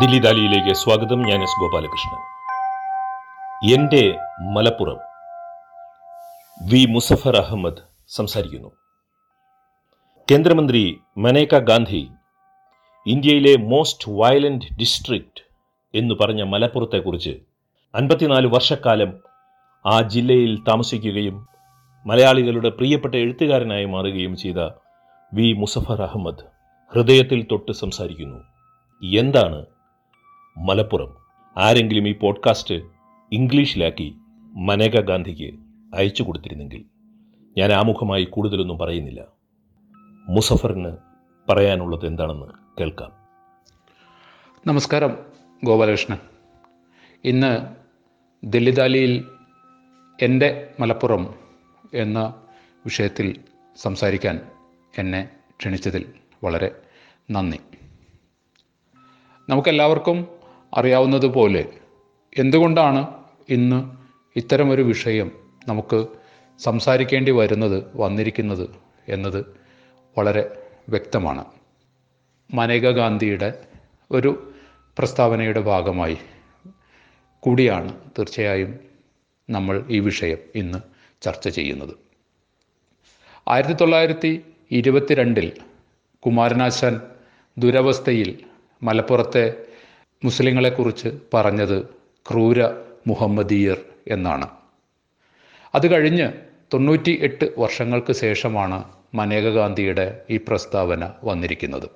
ദില്ലി ദാലിയിലേക്ക് സ്വാഗതം. ഞാൻ എസ് ഗോപാലകൃഷ്ണൻ. എന്റെ മലപ്പുറം വി മുസഫർ അഹമ്മദ് സംസാരിക്കുന്നു. കേന്ദ്രമന്ത്രി മനേക ഗാന്ധി ഇന്ത്യയിലെ മോസ്റ്റ് വയലന്റ് ഡിസ്ട്രിക്റ്റ് എന്ന് പറഞ്ഞ മലപ്പുറത്തെക്കുറിച്ച് അൻപത്തിനാല് വർഷക്കാലം ആ ജില്ലയിൽ താമസിക്കുകയും മലയാളികളുടെ പ്രിയപ്പെട്ട എഴുത്തുകാരനായി മാറുകയും ചെയ്ത വി മുസഫർ അഹമ്മദ് ഹൃദയത്തിൽ തൊട്ട് സംസാരിക്കുന്നു. എന്താണ് മലപ്പുറം. ആരെങ്കിലും ഈ പോഡ്കാസ്റ്റ് ഇംഗ്ലീഷിലാക്കി മനേക ഗാന്ധിക്ക് അയച്ചു കൊടുത്തിരുന്നെങ്കിൽ ഞാൻ ആമുഖമായി കൂടുതലൊന്നും പറയുന്നില്ല. മുസഫറിന് പറയാനുള്ളത് എന്താണെന്ന് കേൾക്കാം. നമസ്കാരം ഗോപാലകൃഷ്ണൻ. ഇന്ന് ദില്ലിദാലിയിൽ എന്റെ മലപ്പുറം എന്ന വിഷയത്തിൽ സംസാരിക്കാൻ എന്നെ ക്ഷണിച്ചതിൽ വളരെ നന്ദി. നമുക്കെല്ലാവർക്കും അറിയാവുന്നതുപോലെ എന്തുകൊണ്ടാണ് ഇന്ന് ഇത്തരമൊരു വിഷയം നമുക്ക് സംസാരിക്കേണ്ടി വരുന്നത് വന്നിരിക്കുന്നത് എന്നത് വളരെ വ്യക്തമാണ്. മനേക ഗാന്ധിയുടെ ഒരു പ്രസ്താവനയുടെ ഭാഗമായി കൂടിയാണ് തീർച്ചയായും നമ്മൾ ഈ വിഷയം ഇന്ന് ചർച്ച ചെയ്യുന്നത്. ആയിരത്തി തൊള്ളായിരത്തി ഇരുപത്തിരണ്ടിൽ കുമാരനാശാൻ ദുരവസ്ഥയിൽ മലപ്പുറത്തെ മുസ്ലിങ്ങളെക്കുറിച്ച് പറഞ്ഞത് ക്രൂര മുഹമ്മദീയർ എന്നാണ്. അത് കഴിഞ്ഞ് തൊണ്ണൂറ്റി എട്ട് വർഷങ്ങൾക്ക് ശേഷമാണ് മനേക ഗാന്ധിയുടെ ഈ പ്രസ്താവന വന്നിരിക്കുന്നത്.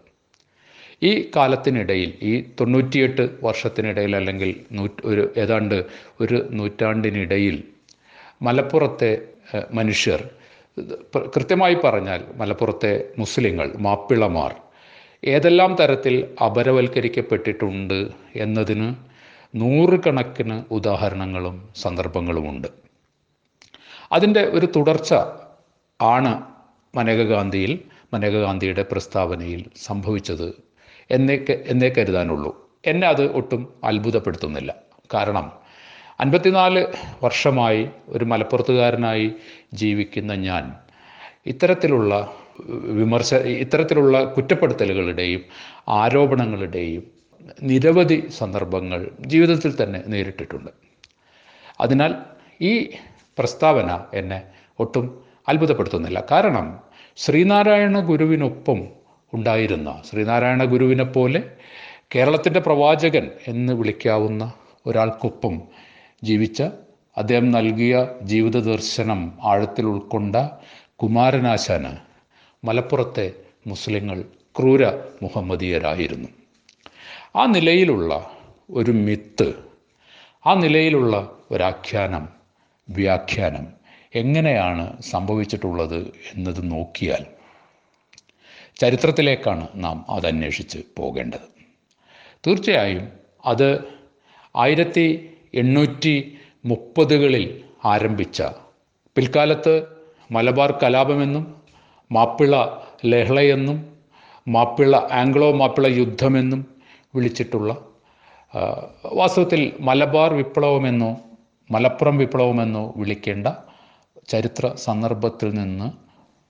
ഈ കാലത്തിനിടയിൽ ഈ തൊണ്ണൂറ്റിയെട്ട് വർഷത്തിനിടയിൽ അല്ലെങ്കിൽ നൂറ്റ് ഒരു ഏതാണ്ട് ഒരു നൂറ്റാണ്ടിനിടയിൽ മലപ്പുറത്തെ മനുഷ്യർ കൃത്യമായി പറഞ്ഞാൽ മലപ്പുറത്തെ മുസ്ലിങ്ങൾ മാപ്പിളമാർ ഏതെല്ലാം തരത്തിൽ അപരവൽക്കരിക്കപ്പെട്ടിട്ടുണ്ട് എന്നതിന് നൂറുകണക്കിന് ഉദാഹരണങ്ങളും സന്ദർഭങ്ങളുമുണ്ട്. അതിന്റെ ഒരു തുടർച്ച ആണ് മനേകഗാന്ധിയിൽ മനേകഗാന്ധിയുടെ പ്രസ്താവനയിൽ സംഭവിച്ചത് എന്നേ എന്നേ കരുതാനുള്ളൂ. എന്നെ അത് ഒട്ടും അത്ഭുതപ്പെടുത്തുന്നില്ല. കാരണം അൻപത്തിനാല് വർഷമായി ഒരു മലപ്പുറത്തുകാരനായി ജീവിക്കുന്ന ഞാൻ ഇത്തരത്തിലുള്ള വിമർശ ഇത്തരത്തിലുള്ള കുറ്റപ്പെടുത്തലുകളുടെയും ആരോപണങ്ങളുടെയും നിരവധി സന്ദർഭങ്ങൾ ജീവിതത്തിൽ തന്നെ നേരിട്ടിട്ടുണ്ട്. അതിനാൽ ഈ പ്രസ്താവന എന്നെ ഒട്ടും അത്ഭുതപ്പെടുത്തുന്നില്ല. കാരണം ശ്രീനാരായണ ഗുരുവിനൊപ്പം ഉണ്ടായിരുന്ന ശ്രീനാരായണ ഗുരുവിനെ പോലെ കേരളത്തിന്റെ പ്രവാചകൻ എന്ന് വിളിക്കാവുന്ന ഒരാൾക്കൊപ്പം ജീവിച്ച അദ്ദേഹം നൽകിയ ജീവിത ദർശനം ആഴത്തിൽ ഉൾക്കൊണ്ട കുമാരനാശാന് മലപ്പുറത്തെ മുസ്ലിങ്ങൾ ക്രൂര മുഹമ്മദീയരായിരുന്നു. ആ നിലയിലുള്ള ഒരു മിത്ത് ആ നിലയിലുള്ള ഒരാഖ്യാനം വ്യാഖ്യാനം എങ്ങനെയാണ് സംഭവിച്ചിട്ടുള്ളത് എന്നത് നോക്കിയാൽ ചരിത്രത്തിലേക്കാണ് നാം അതന്വേഷിച്ച് പോകേണ്ടത്. തീർച്ചയായും അത് ആയിരത്തി എണ്ണൂറ്റി മുപ്പതുകളിൽ ആരംഭിച്ച പിൽക്കാലത്ത് മലബാർ കലാപമെന്നും മാപ്പിള ലഹളയെന്നും മാപ്പിള ആംഗ്ലോ മാപ്പിള യുദ്ധമെന്നും വിളിച്ചിട്ടുള്ള വാസ്തവത്തിൽ മലബാർ വിപ്ലവമെന്നോ മലപ്പുറം വിപ്ലവമെന്നോ വിളിക്കേണ്ട ചരിത്ര സന്ദർഭത്തിൽ നിന്ന്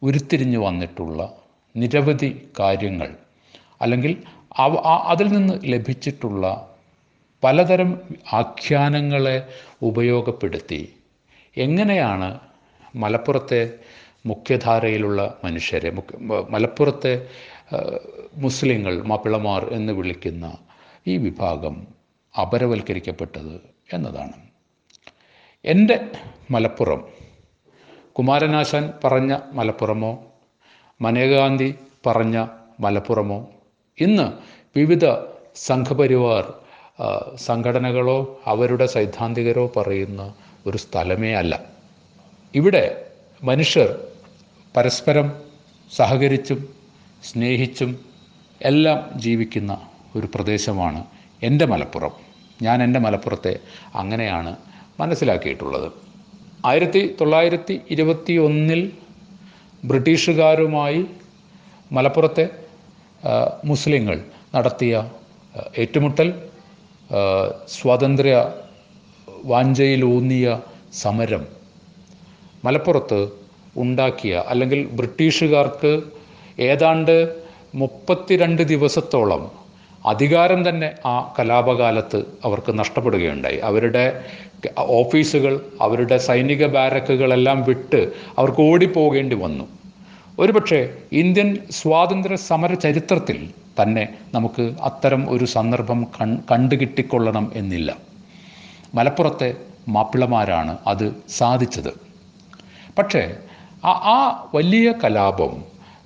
ഉരുത്തിരിഞ്ഞു വന്നിട്ടുള്ള നിരവധി കാര്യങ്ങൾ അല്ലെങ്കിൽ അതിൽ നിന്ന് ലഭിച്ചിട്ടുള്ള പലതരം ആഖ്യാനങ്ങളെ ഉപയോഗപ്പെടുത്തി എങ്ങനെയാണ് മലപ്പുറത്തെ മുഖ്യധാരയിലുള്ള മനുഷ്യരെ മലപ്പുറത്തെ മുസ്ലിങ്ങൾ മാപ്പിളമാർ എന്ന് വിളിക്കുന്ന ഈ വിഭാഗം അപരവൽക്കരിക്കപ്പെട്ടത് എന്നതാണ്. എന്റെ മലപ്പുറം കുമാരനാശാൻ പറഞ്ഞ മലപ്പുറമോ? മനേകാന്തി പറഞ്ഞ മലപ്പുറമോ? ഇന്ന് വിവിധ സംഘപരിവാർ സംഘടനകളോ അവരുടെ സൈദ്ധാന്തികരോ പറയുന്ന ഒരു സ്ഥലമേ അല്ല. ഇവിടെ മനുഷ്യർ പരസ്പരം സഹകരിച്ചും സ്നേഹിച്ചും എല്ലാം ജീവിക്കുന്ന ഒരു പ്രദേശമാണ് എന്റെ മലപ്പുറം. ഞാൻ എന്റെ മലപ്പുറത്തെ അങ്ങനെയാണ് മനസ്സിലാക്കിയിട്ടുള്ളത്. ആയിരത്തി തൊള്ളായിരത്തി ഇരുപത്തി ഒന്നിൽ ബ്രിട്ടീഷുകാരുമായി മലപ്പുറത്തെ മുസ്ലിങ്ങൾ നടത്തിയ ഏറ്റുമുട്ടൽ സ്വാതന്ത്ര്യ വാഞ്ചയിലൂന്നിയ സമരം മലപ്പുറത്ത് ഉണ്ടാക്കിയ അല്ലെങ്കിൽ ബ്രിട്ടീഷുകാർക്ക് ഏതാണ്ട് മുപ്പത്തിരണ്ട് ദിവസത്തോളം അധികാരം തന്നെ ആ കലാപകാലത്ത് അവർക്ക് നഷ്ടപ്പെടുകയുണ്ടായി. അവരുടെ ഓഫീസുകൾ അവരുടെ സൈനിക ബാരക്കുകളെല്ലാം വിട്ട് അവർക്ക് ഓടിപ്പോകേണ്ടി വന്നു. ഒരുപക്ഷെ ഇന്ത്യൻ സ്വാതന്ത്ര്യ സമര ചരിത്രത്തിൽ തന്നെ നമുക്ക് അത്തരം ഒരു സന്ദർഭം കൺ കണ്ടുകിട്ടിക്കൊള്ളണം എന്നില്ല. മലപ്പുറത്തെ മാപ്പിളമാരാണ് അത് സാധിച്ചത്. പക്ഷേ ആ ആ വലിയ കലാപം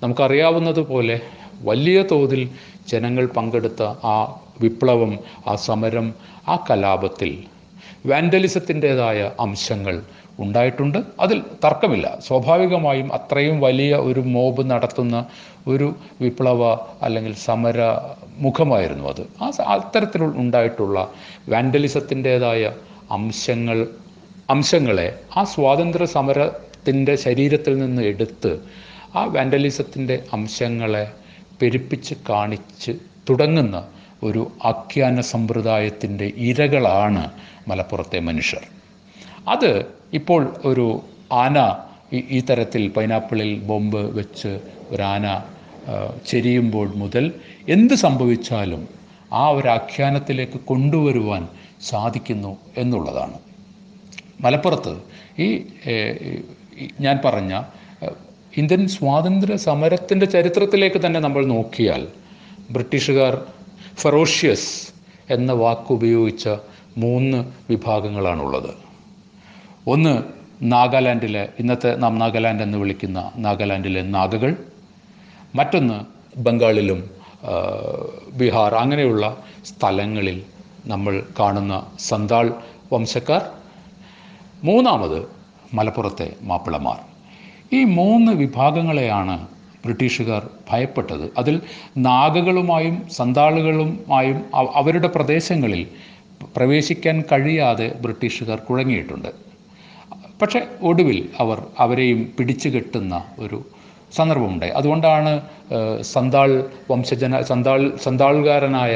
നമുക്കറിയാവുന്നതുപോലെ വലിയ തോതിൽ ജനങ്ങൾ പങ്കെടുത്ത ആ വിപ്ലവം ആ സമരം ആ കലാപത്തിൽ വാൻഡലിസത്തിന്റെതായ അംശങ്ങൾ ഉണ്ടായിട്ടുണ്ട്. അതിൽ തർക്കമില്ല. സ്വാഭാവികമായും അത്രയും വലിയ ഒരു മോബ് നടത്തുന്ന ഒരു വിപ്ലവ അല്ലെങ്കിൽ സമര മുഖമായിരുന്നു അത്. ആ അത്തരത്തിൽ ഉണ്ടായിട്ടുള്ള വാൻഡലിസത്തിന്റെതായ അംശങ്ങൾ അംശങ്ങളെ ആ സ്വാതന്ത്ര്യ സമരത്തിന്റെ ശരീരത്തിൽ നിന്ന് എടുത്ത് ആ വാൻഡലിസത്തിന്റെ അംശങ്ങളെ പെരുപ്പിച്ച് കാണിച്ച് തുടങ്ങുന്ന ഒരു ആഖ്യാന സമ്പ്രദായത്തിന്റെ ഇരകളാണ് മലപ്പുറത്തെ മനുഷ്യർ. അത് ഇപ്പോൾ ഒരു ആന ഈ തരത്തിൽ പൈനാപ്പിളിൽ ബോംബ് വെച്ച് ഒരു ആന ചെരിയുമ്പോൾ മുതൽ എന്ത് സംഭവിച്ചാലും ആ ഒരു ആഖ്യാനത്തിലേക്ക് കൊണ്ടുവരുവാൻ സാധിക്കുന്നു എന്നുള്ളതാണ്. മലപ്പുറത്ത് ഈ ഞാൻ പറഞ്ഞ ഇന്ത്യൻ സ്വാതന്ത്ര്യ സമരത്തിന്റെ ചരിത്രത്തിലേക്ക് തന്നെ നമ്മൾ നോക്കിയാൽ ബ്രിട്ടീഷുകാർ ഫെറോഷ്യസ് എന്ന വാക്ക് ഉപയോഗിച്ച മൂന്ന് വിഭാഗങ്ങളാണുള്ളത്. ഒന്ന് നാഗാലാൻഡിലെ ഇന്നത്തെ നാം നാഗാലാൻഡ് എന്ന് വിളിക്കുന്ന നാഗാലാൻഡിലെ നാഗകൾ. മറ്റൊന്ന് ബംഗാളിലും ബീഹാർ അങ്ങനെയുള്ള സ്ഥലങ്ങളിൽ നമ്മൾ കാണുന്ന സന്താൾ വംശക്കാർ. മൂന്നാമത് മലപ്പുറത്തെ മാപ്പിളമാർ. ഈ മൂന്ന് വിഭാഗങ്ങളെയാണ് ബ്രിട്ടീഷുകാർ ഭയപ്പെട്ടത്. അതിൽ നാഗകളുമായും സന്താളുകളുമായും അവരുടെ പ്രദേശങ്ങളിൽ പ്രവേശിക്കാൻ കഴിയാതെ ബ്രിട്ടീഷുകാർ കുഴങ്ങിയിട്ടുണ്ട്. പക്ഷേ ഒടുവിൽ അവർ അവരെയും പിടിച്ചു കെട്ടുന്ന ഒരു സന്ദർഭമുണ്ടായി. അതുകൊണ്ടാണ് സന്താൾ വംശജന സന്താൾ സന്താൾകാരനായ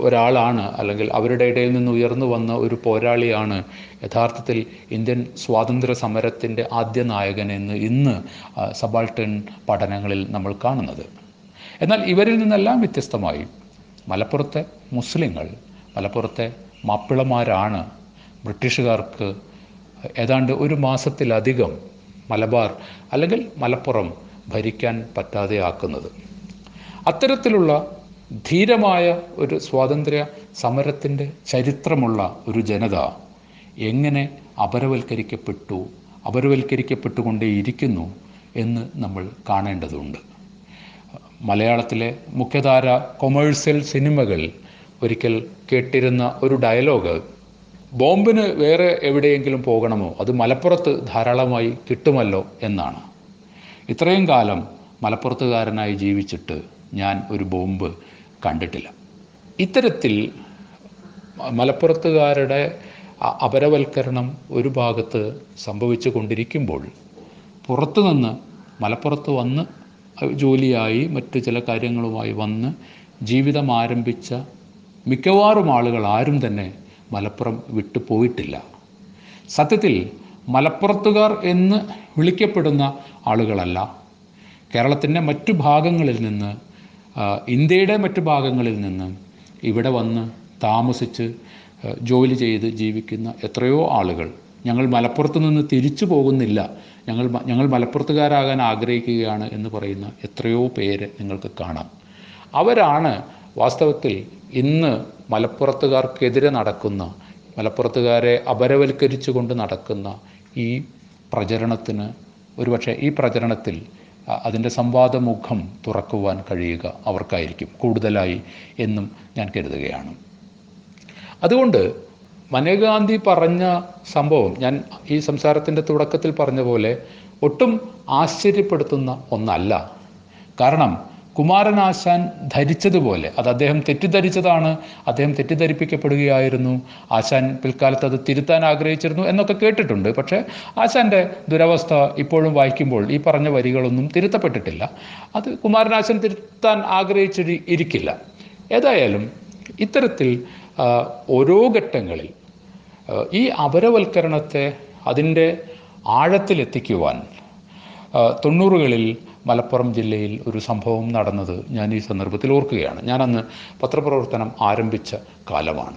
ഒരാളാണ് അല്ലെങ്കിൽ അവരുടെ ഇടയിൽ നിന്ന് ഉയർന്നു വന്ന ഒരു പോരാളിയാണ് യഥാർത്ഥത്തിൽ ഇന്ത്യൻ സ്വാതന്ത്ര്യ സമരത്തിന്റെ ആദ്യ നായകൻ എന്ന് ഇന്ന് സബാൾട്ടൺ പഠനങ്ങളിൽ നമ്മൾ കാണുന്നത്. എന്നാൽ ഇവരിൽ നിന്നെല്ലാം വ്യത്യസ്തമായി മലപ്പുറത്തെ മുസ്ലിങ്ങൾ മലപ്പുറത്തെ മാപ്പിളമാരാണ് ബ്രിട്ടീഷുകാർക്ക് ഏതാണ്ട് ഒരു മാസത്തിലധികം മലബാർ അല്ലെങ്കിൽ മലപ്പുറം ഭരിക്കാൻ പറ്റാതെ ആക്കുന്നത് അത്തരത്തിലുള്ള ധീരമായ ഒരു സ്വാതന്ത്ര്യ സമരത്തിന്റെ ചരിത്രമുള്ള ഒരു ജനത എങ്ങനെ അപരവൽക്കരിക്കപ്പെട്ടു അപരവൽക്കരിക്കപ്പെട്ടുകൊണ്ടേയിരിക്കുന്നു എന്ന് നമ്മൾ കാണേണ്ടതുണ്ട്. മലയാളത്തിലെ മുഖ്യധാര കൊമേഴ്സ്യൽ സിനിമകൾ ഒരിക്കൽ കേട്ടിരുന്ന ഒരു ഡയലോഗ് ബോംബിന് വേറെ എവിടെയെങ്കിലും പോകണമോ? അത് മലപ്പുറത്ത് ധാരാളമായി കിട്ടുമല്ലോ എന്നാണ്. ഇത്രയും കാലം മലപ്പുറത്തുകാരനായി ജീവിച്ചിട്ട് ഞാൻ ഒരു ബോംബ് കണ്ടിട്ടില്ല. ഇത്തരത്തിൽ മലപ്പുറത്തുകാരുടെ അപരവൽക്കരണം ഒരു ഭാഗത്ത് സംഭവിച്ചു കൊണ്ടിരിക്കുമ്പോൾ പുറത്തുനിന്ന് മലപ്പുറത്ത് വന്ന് ജോലിയായി മറ്റു ചില കാര്യങ്ങളുമായി വന്ന് ജീവിതം ആരംഭിച്ച മിക്കവാറും ആളുകൾ ആരും തന്നെ മലപ്പുറം വിട്ടു പോയിട്ടില്ല. സത്യത്തിൽ മലപ്പുറത്തുകാർ എന്ന് വിളിക്കപ്പെടുന്ന ആളുകളല്ല. കേരളത്തിന്റെ മറ്റു ഭാഗങ്ങളിൽ നിന്ന് ഇന്ത്യയുടെ മറ്റു ഭാഗങ്ങളിൽ നിന്ന് ഇവിടെ വന്ന് താമസിച്ച് ജോലി ചെയ്ത് ജീവിക്കുന്ന എത്രയോ ആളുകൾ ഞങ്ങൾ മലപ്പുറത്ത് നിന്ന് തിരിച്ചു പോകുന്നില്ല. ഞങ്ങൾ ഞങ്ങൾ മലപ്പുറത്തുകാരാകാൻ ആഗ്രഹിക്കുകയാണ് എന്ന് പറയുന്ന എത്രയോ പേര് നിങ്ങൾക്ക് കാണാം. അവരാണ് വാസ്തവത്തിൽ ഇന്ന് മലപ്പുറത്തുകാർക്കെതിരെ നടക്കുന്ന മലപ്പുറത്തുകാരെ അപരവൽക്കരിച്ചുകൊണ്ട് നടക്കുന്ന ഈ പ്രചരണത്തിന് ഒരുപക്ഷെ ഈ പ്രചരണത്തിൽ അതിന്റെ സംവാദമുഖം തുറക്കുവാൻ കഴിയുക അവർക്കായിരിക്കും കൂടുതലായി എന്നും ഞാൻ കരുതുകയാണ്. അതുകൊണ്ട് മനേകാന്തി പറഞ്ഞ സംഭവം ഞാൻ ഈ സംസാരത്തിന്റെ തുടക്കത്തിൽ പറഞ്ഞ പോലെ ഒട്ടും ആശ്ചര്യപ്പെടുത്തുന്ന ഒന്നല്ല. കാരണം കുമാരനാശാൻ ധരിച്ചതുപോലെ അത് അദ്ദേഹം തെറ്റിദ്ധരിച്ചതാണ് അദ്ദേഹം തെറ്റിദ്ധരിപ്പിക്കപ്പെടുകയായിരുന്നു. ആശാൻ പിൽക്കാലത്ത് അത് തിരുത്താൻ ആഗ്രഹിച്ചിരുന്നു എന്നൊക്കെ കേട്ടിട്ടുണ്ട്. പക്ഷേ ആശാന്റെ ദുരവസ്ഥ ഇപ്പോഴും വായിക്കുമ്പോൾ ഈ പറഞ്ഞ വരികളൊന്നും തിരുത്തപ്പെട്ടിട്ടില്ല. അത് കുമാരനാശൻ തിരുത്താൻ ആഗ്രഹിച്ചിരി ഇരിക്കില്ല ഏതായാലും ഇത്തരത്തിൽ ഓരോ ഘട്ടങ്ങളിൽ ഈ അപരവൽക്കരണത്തെ അതിന്റെ ആഴത്തിലെത്തിക്കുവാൻ തൊണ്ണൂറുകളിൽ മലപ്പുറം ജില്ലയിൽ ഒരു സംഭവം നടന്നത് ഞാൻ ഈ സന്ദർഭത്തിൽ ഓർക്കുകയാണ്. ഞാനന്ന് പത്രപ്രവർത്തനം ആരംഭിച്ച കാലമാണ്.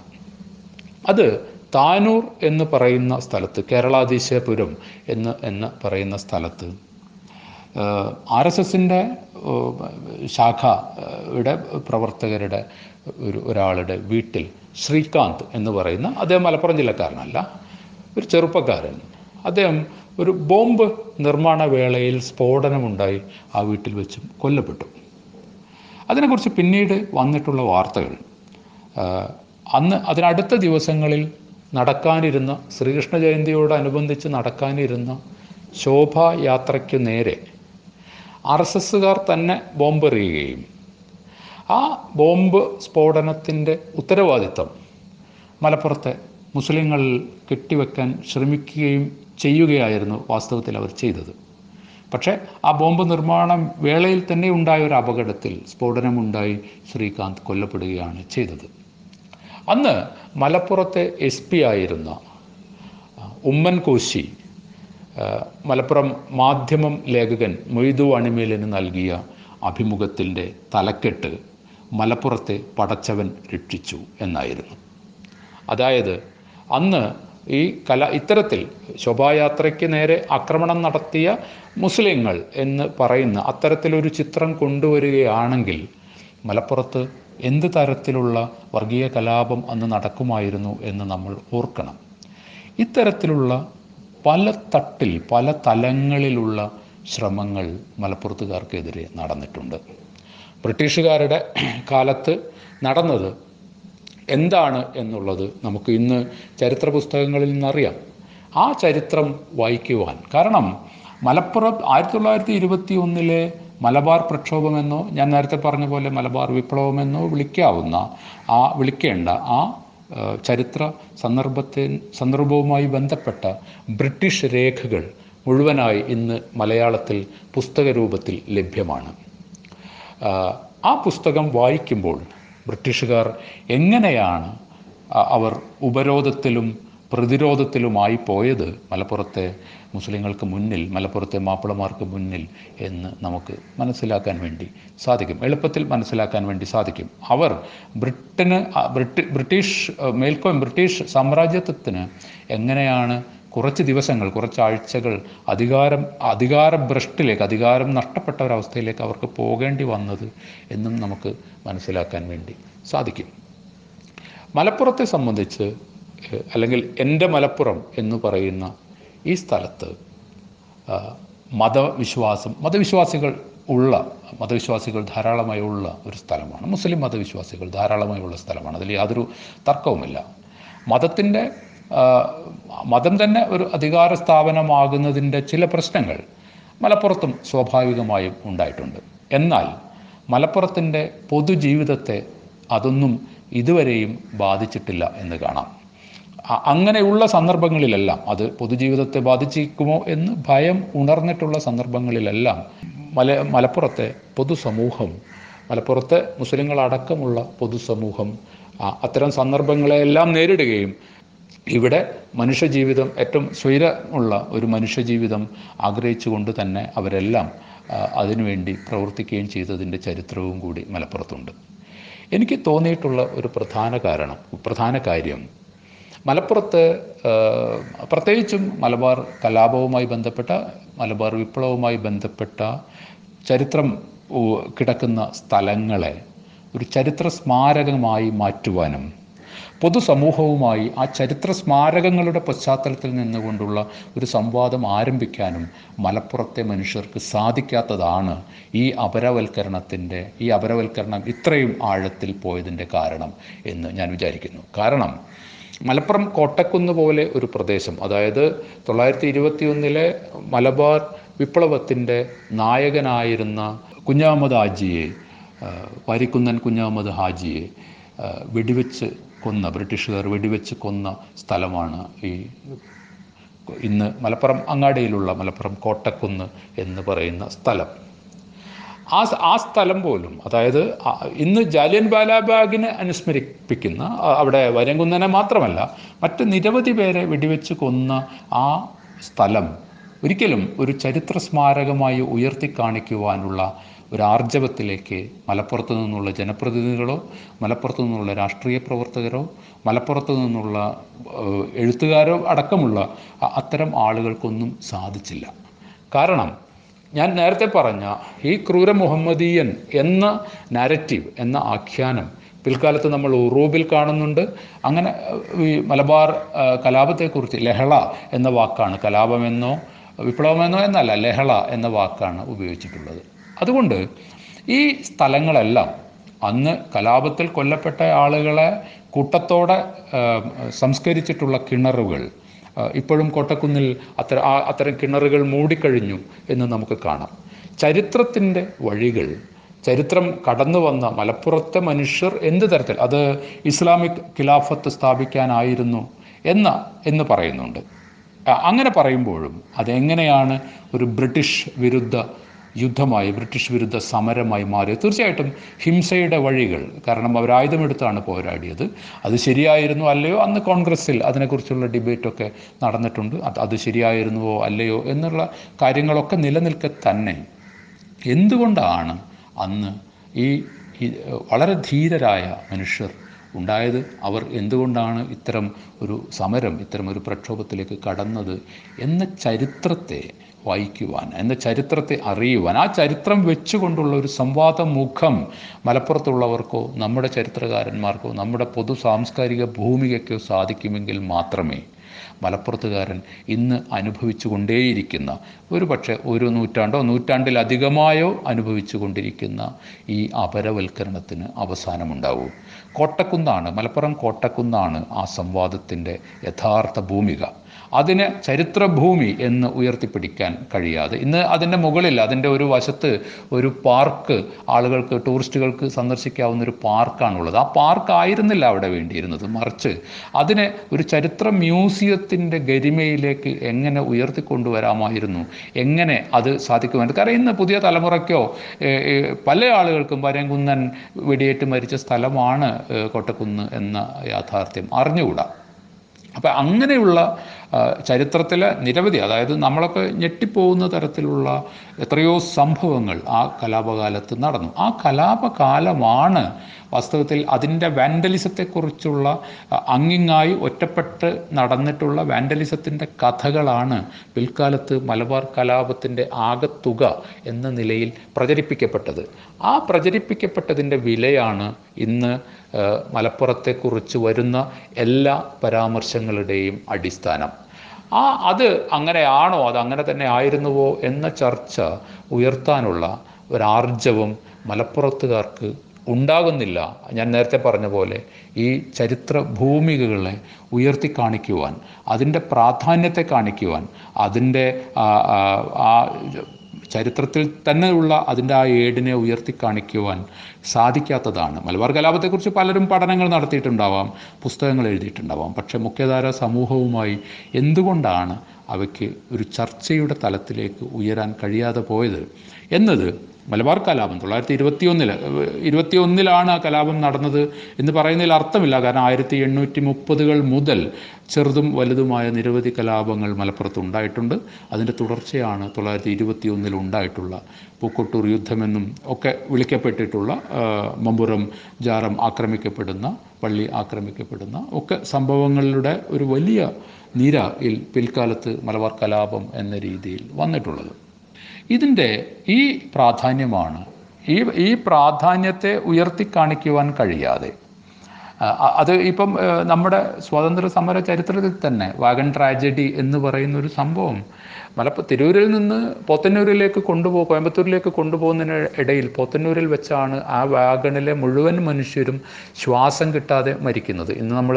അത് താനൂർ എന്ന് പറയുന്ന സ്ഥലത്ത് കേരളാതിശയപുരം എന്ന് എന്ന് പറയുന്ന സ്ഥലത്ത് ആർ എസ് എസിന്റെ ശാഖയുടെ പ്രവർത്തകരുടെ ഒരു ഒരാളുടെ വീട്ടിൽ ശ്രീകാന്ത് എന്ന് പറയുന്ന അദ്ദേഹം മലപ്പുറം ജില്ലക്കാരനല്ല ഒരു ചെറുപ്പക്കാരൻ. അദ്ദേഹം ഒരു ബോംബ് നിർമ്മാണ വേളയിൽ സ്ഫോടനമുണ്ടായി ആ വീട്ടിൽ വെച്ചും കൊല്ലപ്പെട്ടു. അതിനെക്കുറിച്ച് പിന്നീട് വന്നിട്ടുള്ള വാർത്തകൾ അന്ന് അതിനടുത്ത ദിവസങ്ങളിൽ നടക്കാനിരുന്ന ശ്രീകൃഷ്ണ ജയന്തിയോടനുബന്ധിച്ച് നടക്കാനിരുന്ന ശോഭായാത്രയ്ക്ക് നേരെ ആർ എസ് എസ്സുകാർ തന്നെ ബോംബെറിയുകയും ആ ബോംബ് സ്ഫോടനത്തിന്റെ ഉത്തരവാദിത്തം മലപ്പുറത്തെ മുസ്ലിങ്ങളിൽ കെട്ടിവെക്കാൻ ശ്രമിക്കുകയും ചെയ്യുകയായിരുന്നു വാസ്തവത്തിൽ അവർ ചെയ്തത്. പക്ഷേ ആ ബോംബ് നിർമ്മാണം വേളയിൽ തന്നെ ഉണ്ടായ ഒരു അപകടത്തിൽ സ്ഫോടനമുണ്ടായി ശ്രീകാന്ത് കൊല്ലപ്പെടുകയാണ് ചെയ്തത്. അന്ന് മലപ്പുറത്തെ എസ് പി ആയിരുന്ന ഉമ്മൻ കോശി മലപ്പുറം മാധ്യമം ലേഖകൻ മൊയ്തു അണിമേലിന് നൽകിയ അഭിമുഖത്തിന്റെ തലക്കെട്ട് മലപ്പുറത്തെ പടച്ചവൻ രക്ഷിച്ചു എന്നായിരുന്നു. അതായത് അന്ന് ഈ കല ഇത്തരത്തിൽ ശോഭായാത്രയ്ക്ക് നേരെ ആക്രമണം നടത്തിയ മുസ്ലിങ്ങൾ എന്ന് പറയുന്ന അത്തരത്തിലൊരു ചിത്രം കൊണ്ടുവരികയാണെങ്കിൽ മലപ്പുറത്ത് എന്ത് തരത്തിലുള്ള വർഗീയ കലാപം അന്ന് നടക്കുമായിരുന്നു എന്ന് നമ്മൾ ഓർക്കണം. ഇത്തരത്തിലുള്ള പല തട്ടിൽ പല തലങ്ങളിലുള്ള ശ്രമങ്ങൾ മലപ്പുറത്തുകാർക്കെതിരെ നടന്നിട്ടുണ്ട്. ബ്രിട്ടീഷുകാരുടെ കാലത്ത് നടന്നത് എന്താണ് എന്നുള്ളത് നമുക്ക് ഇന്ന് ചരിത്ര പുസ്തകങ്ങളിൽ നിന്നറിയാം. ആ ചരിത്രം വായിക്കുവാൻ. കാരണം മലപ്പുറം ആയിരത്തി തൊള്ളായിരത്തി ഇരുപത്തി ഒന്നിലെ മലബാർ പ്രക്ഷോഭമെന്നോ ഞാൻ നേരത്തെ പറഞ്ഞ പോലെ മലബാർ വിപ്ലവമെന്നോ വിളിക്കാവുന്ന ആ വിളിക്കേണ്ട ആ ചരിത്ര സന്ദർഭത്തെ സന്ദർഭവുമായി ബന്ധപ്പെട്ട ബ്രിട്ടീഷ് രേഖകൾ മുഴുവനായി ഇന്ന് മലയാളത്തിൽ പുസ്തക രൂപത്തിൽ ലഭ്യമാണ് ആ പുസ്തകം വായിക്കുമ്പോൾ ബ്രിട്ടീഷുകാർ എങ്ങനെയാണ് അവർ ഉപരോധത്തിലും പ്രതിരോധത്തിലുമായി പോയത് മലപ്പുറത്തെ മുസ്ലിങ്ങൾക്ക് മുന്നിൽ മലപ്പുറത്തെ മാപ്പിളമാർക്ക് മുന്നിൽ എന്ന് നമുക്ക് മനസ്സിലാക്കാൻ വേണ്ടി സാധിക്കും. എളുപ്പത്തിൽ മനസ്സിലാക്കാൻ വേണ്ടി സാധിക്കും. അവർ ബ്രിട്ടന് ബ്രിട്ടീഷ് മേൽക്കോയും ബ്രിട്ടീഷ് സാമ്രാജ്യത്വത്തിന് എങ്ങനെയാണ് കുറച്ച് ദിവസങ്ങൾ കുറച്ചാഴ്ചകൾ അധികാരം അധികാരഭ്രഷ്ടിലേക്ക് അധികാരം നഷ്ടപ്പെട്ട ഒരവസ്ഥയിലേക്ക് അവർക്ക് പോകേണ്ടി വന്നത് എന്നും നമുക്ക് മനസ്സിലാക്കാൻ വേണ്ടി സാധിക്കും. മലപ്പുറത്തെ സംബന്ധിച്ച് അല്ലെങ്കിൽ എന്റെ മലപ്പുറം എന്ന് പറയുന്ന ഈ സ്ഥലത്ത് മതവിശ്വാസം മതവിശ്വാസികൾ ഉള്ള മതവിശ്വാസികൾ ധാരാളമായി ഉള്ള ഒരു സ്ഥലമാണ്. മുസ്ലിം മതവിശ്വാസികൾ ധാരാളമായി ഉള്ള സ്ഥലമാണ്. അതിൽ യാതൊരു തർക്കവുമില്ല. മതത്തിന്റെ മതം തന്നെ ഒരു അധികാര സ്ഥാപനമാകുന്നതിന്റെ ചില പ്രശ്നങ്ങൾ മലപ്പുറത്തും സ്വാഭാവികമായും ഉണ്ടായിട്ടുണ്ട്. എന്നാൽ മലപ്പുറത്തിന്റെ പൊതുജീവിതത്തെ അതൊന്നും ഇതുവരെയും ബാധിച്ചിട്ടില്ല എന്ന് കാണാം. അങ്ങനെയുള്ള സന്ദർഭങ്ങളിലെല്ലാം അത് പൊതുജീവിതത്തെ ബാധിച്ചിരിക്കുമോ എന്ന് ഭയം ഉണർന്നിട്ടുള്ള സന്ദർഭങ്ങളിലെല്ലാം മല മലപ്പുറത്തെ പൊതുസമൂഹം മലപ്പുറത്തെ മുസ്ലിങ്ങളടക്കമുള്ള പൊതുസമൂഹം അത്തരം സന്ദർഭങ്ങളെല്ലാം നേരിടുകയും ഇവിടെ മനുഷ്യജീവിതം ഏറ്റവും സ്വൈരമുള്ള ഒരു മനുഷ്യജീവിതം ആഗ്രഹിച്ചുകൊണ്ട് തന്നെ അവരെല്ലാം അതിനുവേണ്ടി പ്രവർത്തിക്കുകയും ചെയ്തതിന്റെ ചരിത്രവും കൂടി മലപ്പുറത്തുണ്ട്. എനിക്ക് തോന്നിയിട്ടുള്ള ഒരു പ്രധാന കാരണം പ്രധാന കാര്യം മലപ്പുറത്ത് പ്രത്യേകിച്ചും മലബാർ കലാപവുമായി ബന്ധപ്പെട്ട മലബാർ വിപ്ലവവുമായി ബന്ധപ്പെട്ട ചരിത്രം കിടക്കുന്ന സ്ഥലങ്ങളെ ഒരു ചരിത്ര സ്മാരകമായി മാറ്റുവാനും പൊതുസമൂഹവുമായി ആ ചരിത്ര സ്മാരകങ്ങളുടെ പശ്ചാത്തലത്തിൽ നിന്നുകൊണ്ടുള്ള ഒരു സംവാദം ആരംഭിക്കാനും മലപ്പുറത്തെ മനുഷ്യർക്ക് സാധിക്കാത്തതാണ് ഈ അപരവൽക്കരണത്തിന്റെ ഈ അപരവൽക്കരണം ഇത്രയും ആഴത്തിൽ പോയതിന്റെ കാരണം എന്ന് ഞാൻ വിചാരിക്കുന്നു. കാരണം മലപ്പുറം കോട്ടക്കുന്ന് പോലെ ഒരു പ്രദേശം അതായത് തൊള്ളായിരത്തി ഇരുപത്തി ഒന്നിലെ മലബാർ വിപ്ലവത്തിന്റെ നായകനായിരുന്ന കുഞ്ഞാമത് ഹാജിയെ വരിക്കുന്നൻ കുഞ്ഞാമത് ഹാജിയെ വെടിവെച്ച് കൊന്ന ബ്രിട്ടീഷുകാർ വെടിവെച്ച് കൊന്ന സ്ഥലമാണ് ഈ ഇന്ന് മലപ്പുറം അങ്ങാടിയിലുള്ള മലപ്പുറം കോട്ടക്കുന്ന് എന്ന് പറയുന്ന സ്ഥലം. ആ ആ സ്ഥലം പോലും അതായത് ഇന്ന് ജാലിയൻ ബാലാബാഗിനെ അനുസ്മരിപ്പിക്കുന്ന അവിടെ വരങ്കുന്നനെ മാത്രമല്ല മറ്റ് നിരവധി പേരെ വെടിവെച്ച് കൊന്ന ആ സ്ഥലം ഒരിക്കലും ഒരു ചരിത്ര സ്മാരകമായി ഉയർത്തി കാണിക്കുവാനുള്ള ഒരു ആർജവത്തിലേക്ക് മലപ്പുറത്തു നിന്നുള്ള ജനപ്രതിനിധികളോ മലപ്പുറത്തു നിന്നുള്ള രാഷ്ട്രീയ പ്രവർത്തകരോ മലപ്പുറത്തു നിന്നുള്ള എഴുത്തുകാരോ അടക്കമുള്ള അത്തരം ആളുകൾക്കൊന്നും സാധിച്ചില്ല. കാരണം ഞാൻ നേരത്തെ പറഞ്ഞ ഈ ക്രൂര മുഹമ്മദീയൻ എന്ന നാരറ്റീവ് എന്ന ആഖ്യാനം പിൽക്കാലത്ത് നമ്മൾ ഉറൂബിൽ കാണുന്നുണ്ട്. അങ്ങനെ ഈ മലബാർ കലാപത്തെക്കുറിച്ച് ലഹള എന്ന വാക്കാണ് കലാപമെന്നോ വിപ്ലവമെന്നോ എന്നല്ല ലഹള എന്ന വാക്കാണ് ഉപയോഗിച്ചിട്ടുള്ളത്. അതുകൊണ്ട് ഈ സ്ഥലങ്ങളെല്ലാം അന്ന് കലാപത്തിൽ കൊല്ലപ്പെട്ട ആളുകളെ കൂട്ടത്തോടെ സംസ്കരിച്ചിട്ടുള്ള കിണറുകൾ ഇപ്പോഴും കോട്ടക്കുന്നിൽ അത്ര അത്തരം കിണറുകൾ മൂടിക്കഴിഞ്ഞു എന്ന് നമുക്ക് കാണാം. ചരിത്രത്തിന്റെ വഴികൾ ചരിത്രം കടന്നു വന്ന മലപ്പുറത്തെ മനുഷ്യർ എന്ത് തരത്തിൽ അത് ഇസ്ലാമിക് ഖിലാഫത്ത് സ്ഥാപിക്കാനായിരുന്നു എന്ന എന്ന് പറയുന്നുണ്ട്. അങ്ങനെ പറയുമ്പോഴും അതെങ്ങനെയാണ് ഒരു ബ്രിട്ടീഷ് വിരുദ്ധ യുദ്ധമായി ബ്രിട്ടീഷ് വിരുദ്ധ സമരമായി മാറിയത്. തീർച്ചയായിട്ടും ഹിംസയുടെ വഴികൾ. കാരണം അവർ ആയുധമെടുത്താണ് പോരാടിയത്. അത് ശരിയായിരുന്നു അല്ലയോ? അന്ന് കോൺഗ്രസ്സിൽ അതിനെക്കുറിച്ചുള്ള ഡിബേറ്റൊക്കെ നടന്നിട്ടുണ്ട്. അത് അത് ശരിയായിരുന്നുവോ അല്ലയോ എന്നുള്ള കാര്യങ്ങളൊക്കെ നിലനിൽക്കെ തന്നെ. എന്തുകൊണ്ടാണ് അന്ന് ഈ വളരെ ധീരരായ മനുഷ്യർ ഉണ്ടായത്. അവർ എന്തുകൊണ്ടാണ് ഇത്തരം ഒരു സമരം ഇത്തരം ഒരു പ്രക്ഷോഭത്തിലേക്ക് കടന്നത് എന്ന ചരിത്രത്തെ വായിക്കുവാൻ എന്ന ചരിത്രത്തെ അറിയുവാൻ ആ ചരിത്രം വെച്ചുകൊണ്ടുള്ള ഒരു സംവാദ മുഖം മലപ്പുറത്തുള്ളവർക്കോ നമ്മുടെ ചരിത്രകാരന്മാർക്കോ നമ്മുടെ പൊതു സാംസ്കാരിക ഭൂമികയ്ക്കോ സാധിക്കുമെങ്കിൽ മാത്രമേ മലപ്പുറത്തുകാരൻ ഇന്ന് അനുഭവിച്ചു കൊണ്ടേയിരിക്കുന്ന ഒരു പക്ഷേ ഒരു നൂറ്റാണ്ടോ നൂറ്റാണ്ടിലധികമായോ അനുഭവിച്ചു കൊണ്ടിരിക്കുന്ന ഈ അപരവൽക്കരണത്തിന് അവസാനമുണ്ടാവൂ. കോട്ടക്കുന്നാണ് മലപ്പുറം കോട്ടക്കുന്നാണ് ആ സംവാദത്തിന്റെ യഥാർത്ഥ ഭൂമിക. അതിനെ ചരിത്രഭൂമി എന്ന് ഉയർത്തിപ്പിടിക്കാൻ കഴിയാതെ ഇന്ന് അതിന്റെ മുകളിൽ അതിന്റെ ഒരു വശത്ത് ഒരു പാർക്ക് ആളുകൾക്ക് ടൂറിസ്റ്റുകൾക്ക് സന്ദർശിക്കാവുന്ന ഒരു പാർക്കാണുള്ളത്. ആ പാർക്ക് ആയിരുന്നില്ല അവിടെ വേണ്ടിയിരുന്നത്. മറിച്ച് അതിനെ ഒരു ചരിത്ര മ്യൂസിയത്തിന്റെ ഗരിമയിലേക്ക് എങ്ങനെ ഉയർത്തിക്കൊണ്ടുവരാമായിരുന്നു? എങ്ങനെ അത് സാധിക്കുമായിരുന്നു? കാരണം ഇന്ന് പുതിയ തലമുറയ്ക്കോ പല ആളുകൾക്കും വരങ്കുന്നൻ വെടിയേറ്റ് മരിച്ച സ്ഥലമാണ് കോട്ടക്കുന്ന് എന്ന യാഥാർത്ഥ്യം. അറിഞ്ഞുകൂടാ? അപ്പം അങ്ങനെയുള്ള ചരിത്രത്തിലെ നിരവധി അതായത് നമ്മളൊക്കെ ഞെട്ടിപ്പോകുന്ന തരത്തിലുള്ള എത്രയോ സംഭവങ്ങൾ ആ കലാപകാലത്ത് നടന്നു. ആ കലാപകാലമാണ് വാസ്തവത്തിൽ അതിന്റെ വാൻഡലിസത്തെക്കുറിച്ചുള്ള അങ്ങിങ്ങായി ഒറ്റപ്പെട്ട് നടന്നിട്ടുള്ള വാൻഡലിസത്തിന്റെ കഥകളാണ് പിൽക്കാലത്ത് മലബാർ കലാപത്തിന്റെ ആകത്തുക എന്ന നിലയിൽ പ്രചരിപ്പിക്കപ്പെട്ടത്. ആ പ്രചരിപ്പിക്കപ്പെട്ടതിന്റെ വിലയാണ് ഇന്ന് മലപ്പുറത്തെക്കുറിച്ച് വരുന്ന എല്ലാ പരാമർശങ്ങളുടെയും അടിസ്ഥാനം. ആ അത് അങ്ങനെയാണോ? അത് അങ്ങനെ തന്നെ ആയിരുന്നുവോ എന്ന ചർച്ച ഉയർത്താനുള്ള ഒരാർജവം മലപ്പുറത്തുകാർക്ക് ഉണ്ടാകുന്നില്ല. ഞാൻ നേരത്തെ പറഞ്ഞ പോലെ ഈ ചരിത്ര ഭൂമികകളെ ഉയർത്തി കാണിക്കുവാൻ അതിന്റെ പ്രാധാന്യത്തെ കാണിക്കുവാൻ അതിന്റെ ആ, ചരിത്രത്തിൽ തന്നെയുള്ള അതിന്റെ ആ ഏടിനെ ഉയർത്തി കാണിക്കുവാൻ സാധിക്കാത്തതാണ്. മലബാർ കലാപത്തെക്കുറിച്ച് പലരും പഠനങ്ങൾ നടത്തിയിട്ടുണ്ടാവാം പുസ്തകങ്ങൾ എഴുതിയിട്ടുണ്ടാവാം. പക്ഷേ മുഖ്യധാര സമൂഹവുമായി എന്തുകൊണ്ടാണ് അവയ്ക്ക് ഒരു ചർച്ചയുടെ തലത്തിലേക്ക് ഉയരാൻ കഴിയാതെ പോയത്? എന്നത് മലബാർ കലാപം തൊള്ളായിരത്തി ഇരുപത്തി ഒന്നിൽ ഇരുപത്തി ഒന്നിലാണ് ആ കലാപം നടന്നത് എന്ന് പറയുന്നതിൽ അർത്ഥമില്ല. കാരണം ആയിരത്തി എണ്ണൂറ്റി മുപ്പതുകൾ മുതൽ ചെറുതും വലുതുമായ നിരവധി കലാപങ്ങൾ മലപ്പുറത്ത് ഉണ്ടായിട്ടുണ്ട്. അതിന്റെ തുടർച്ചയാണ് തൊള്ളായിരത്തി ഇരുപത്തി ഒന്നിൽ ഉണ്ടായിട്ടുള്ള പൂക്കൊട്ടൂർ യുദ്ധമെന്നും ഒക്കെ വിളിക്കപ്പെട്ടിട്ടുള്ള മമ്പുറം ജാറം ആക്രമിക്കപ്പെടുന്ന പള്ളി ആക്രമിക്കപ്പെടുന്ന ഒക്കെ സംഭവങ്ങളുടെ ഒരു വലിയ നിരയിൽ പിൽക്കാലത്ത് മലബാർ കലാപം എന്ന രീതിയിൽ വന്നിട്ടുള്ളത്. ഇതിന്റെ ഈ പ്രാധാന്യമാണ്. ഈ ഈ പ്രാധാന്യത്തെ ഉയർത്തി കാണിക്കുവാൻ കഴിയാതെ. അത് ഇപ്പം നമ്മുടെ സ്വാതന്ത്ര്യ സമര ചരിത്രത്തിൽ തന്നെ വാഗൺ ട്രാജഡി എന്ന് പറയുന്ന ഒരു സംഭവം മലപ്പുറം തിരൂരിൽ നിന്ന് പോത്തന്നൂരിലേക്ക് കൊണ്ടുപോ കോയമ്പത്തൂരിലേക്ക് കൊണ്ടുപോകുന്നതിന് ഇടയിൽ പോത്തന്നൂരിൽ വെച്ചാണ് ആ വാഗണിലെ മുഴുവൻ മനുഷ്യരും ശ്വാസം കിട്ടാതെ മരിക്കുന്നത്. ഇന്ന് നമ്മൾ